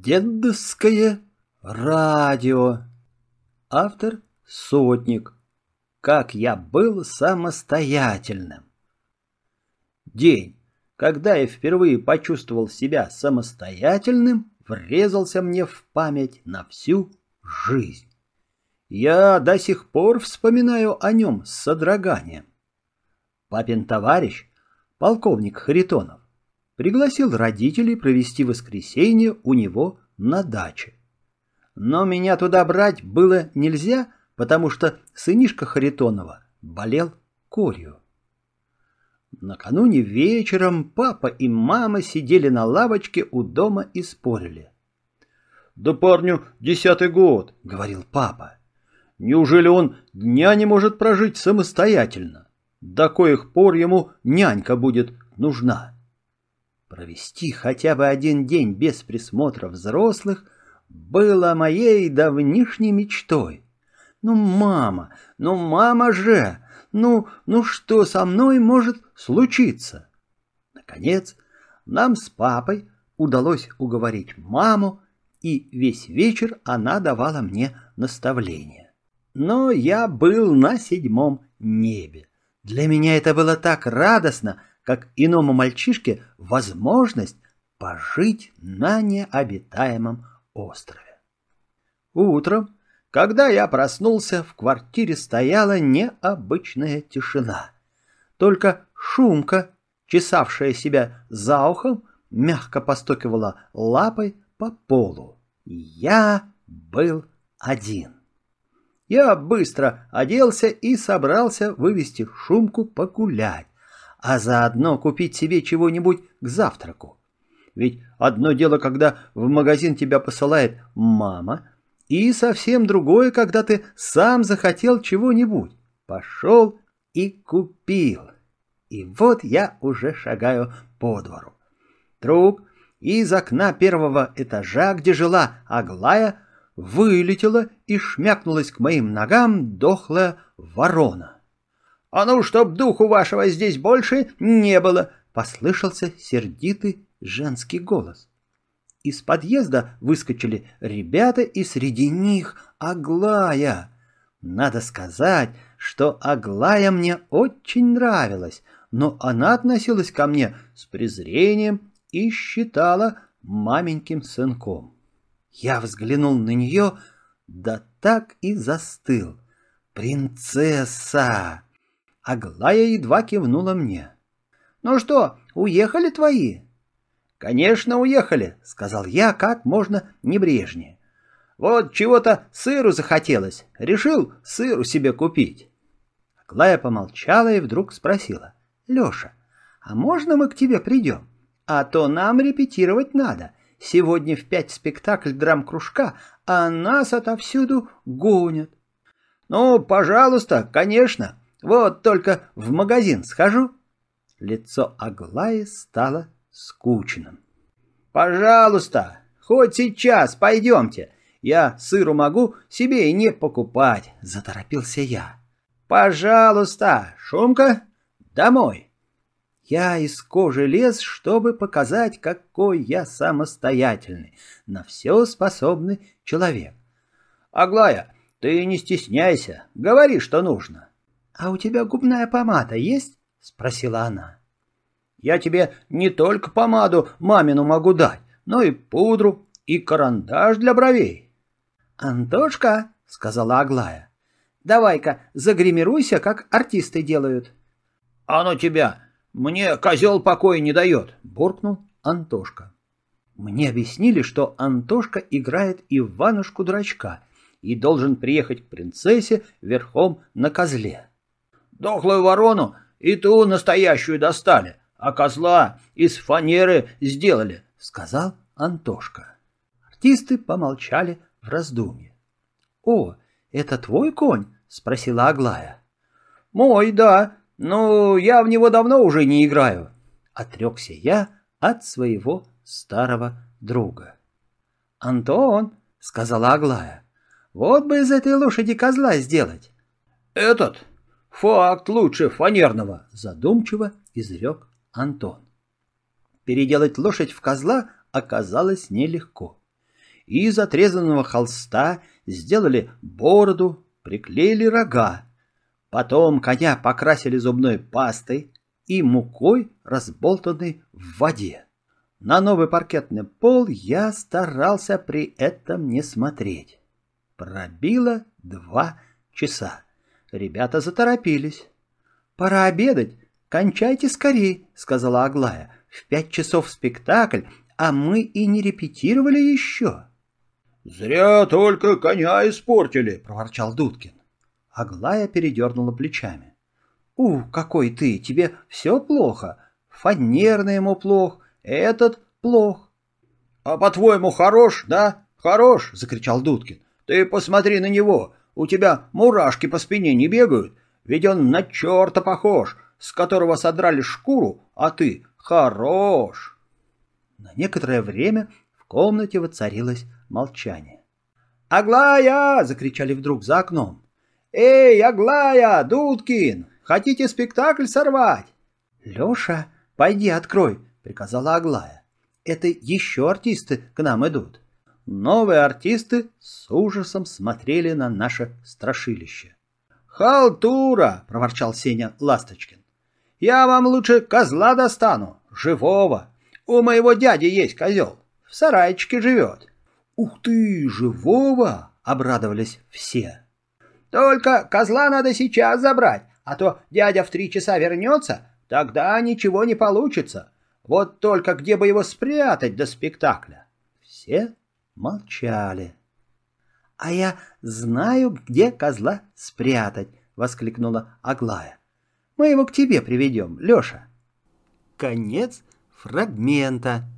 Дедовское радио. Автор Сотник. Как я был самостоятельным. День, когда я впервые почувствовал себя самостоятельным, врезался мне в память на всю жизнь. Я до сих пор вспоминаю о нем с содроганием. Папин товарищ, полковник Харитонов, пригласил родителей провести воскресенье у него на даче. Но меня туда брать было нельзя, потому что сынишка Харитонова болел корью. Накануне вечером папа и мама сидели на лавочке у дома и спорили. «Да парню десятый год», — говорил папа. «Неужели он дня не может прожить самостоятельно? До коих пор ему нянька будет нужна?» Провести хотя бы один день без присмотра взрослых было моей давнишней мечтой. Ну, мама, ну, мама же, ну, ну что со мной может случиться? Наконец, нам с папой удалось уговорить маму, и весь вечер она давала мне наставления. Но я был на седьмом небе. Для меня это было так радостно — как иному мальчишке возможность пожить на необитаемом острове. Утром, когда я проснулся, в квартире стояла необычная тишина. Только шумка, чесавшая себя за ухом, мягко постукивала лапой по полу. Я был один. Я быстро оделся и собрался вывести шумку погулять а заодно купить себе чего-нибудь к завтраку. Ведь одно дело, когда в магазин тебя посылает мама, и совсем другое, когда ты сам захотел чего-нибудь. Пошел и купил. И вот я уже шагаю по двору. Друг из окна первого этажа, где жила Аглая, вылетела и шмякнулась к моим ногам дохлая ворона. «А ну, чтоб духу вашего здесь больше не было!» — послышался сердитый женский голос. Из подъезда выскочили ребята, и среди них Аглая. Надо сказать, что Аглая мне очень нравилась, но она относилась ко мне с презрением и считала маменьким сынком. Я взглянул на нее, да так и застыл. «Принцесса!» Аглая едва кивнула мне. «Ну что, уехали твои?» «Конечно, уехали», — сказал я как можно небрежнее. «Вот чего-то сыру захотелось. Решил сыру себе купить». Аглая помолчала и вдруг спросила. «Леша, а можно мы к тебе придем? А то нам репетировать надо. Сегодня в пять спектакль драм-кружка, а нас отовсюду гонят». «Ну, пожалуйста, конечно», вот только в магазин схожу. Лицо Аглаи стало скучным. Пожалуйста, хоть сейчас пойдемте. Я сыру могу себе и не покупать, заторопился я. Пожалуйста, Шумка, домой. Я из кожи лез, чтобы показать, какой я самостоятельный, на все способный человек. Аглая, ты не стесняйся, говори, что нужно. «А у тебя губная помада есть?» — спросила она. «Я тебе не только помаду мамину могу дать, но и пудру, и карандаш для бровей». «Антошка», — сказала Аглая, — «давай-ка загримируйся, как артисты делают». «А ну тебя! Мне козел покоя не дает!» — буркнул Антошка. Мне объяснили, что Антошка играет Иванушку-дурачка и должен приехать к принцессе верхом на козле. Дохлую ворону и ту настоящую достали, а козла из фанеры сделали, — сказал Антошка. Артисты помолчали в раздумье. — О, это твой конь? — спросила Аглая. — Мой, да, но я в него давно уже не играю. Отрекся я от своего старого друга. — Антон, — сказала Аглая, — вот бы из этой лошади козла сделать. — Этот? Факт лучше фанерного, задумчиво изрек Антон. Переделать лошадь в козла оказалось нелегко. из отрезанного холста сделали бороду, приклеили рога. Потом коня покрасили зубной пастой и мукой, разболтанной в воде. На новый паркетный пол я старался при этом не смотреть. Пробило два часа. Ребята заторопились. «Пора обедать. Кончайте скорей», — сказала Аглая. «В пять часов спектакль, а мы и не репетировали еще». «Зря только коня испортили», — проворчал Дудкин. Аглая передернула плечами. «У, какой ты! Тебе все плохо. Фанерный ему плох, этот плох». «А по-твоему хорош, да? Хорош!» — закричал Дудкин. «Ты посмотри на него. У тебя мурашки по спине не бегают. Ведь он на черта похож, с которого содрали шкуру, а ты хорош!» На некоторое время в комнате воцарилось молчание. «Аглая!» — закричали вдруг за окном. «Эй, Аглая, Дудкин, хотите спектакль сорвать?» «Леша, пойди открой», — приказала Аглая. «Это еще артисты к нам идут». Новые артисты с ужасом смотрели на наше страшилище. «Халтура!» — проворчал Сеня Ласточкин. «Я вам лучше козла достану, живого. У моего дяди есть козел, в сарайчике живет». «Ух ты, живого!» — обрадовались все. «Только козла надо сейчас забрать, а то дядя в три часа вернется, тогда ничего не получится. Вот только где бы его спрятать до спектакля?» Все молчали. «А я знаю, где козла спрятать!» — воскликнула Аглая. «Мы его к тебе приведем, Леша!» Конец фрагмента.